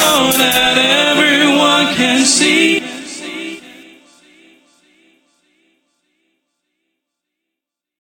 know that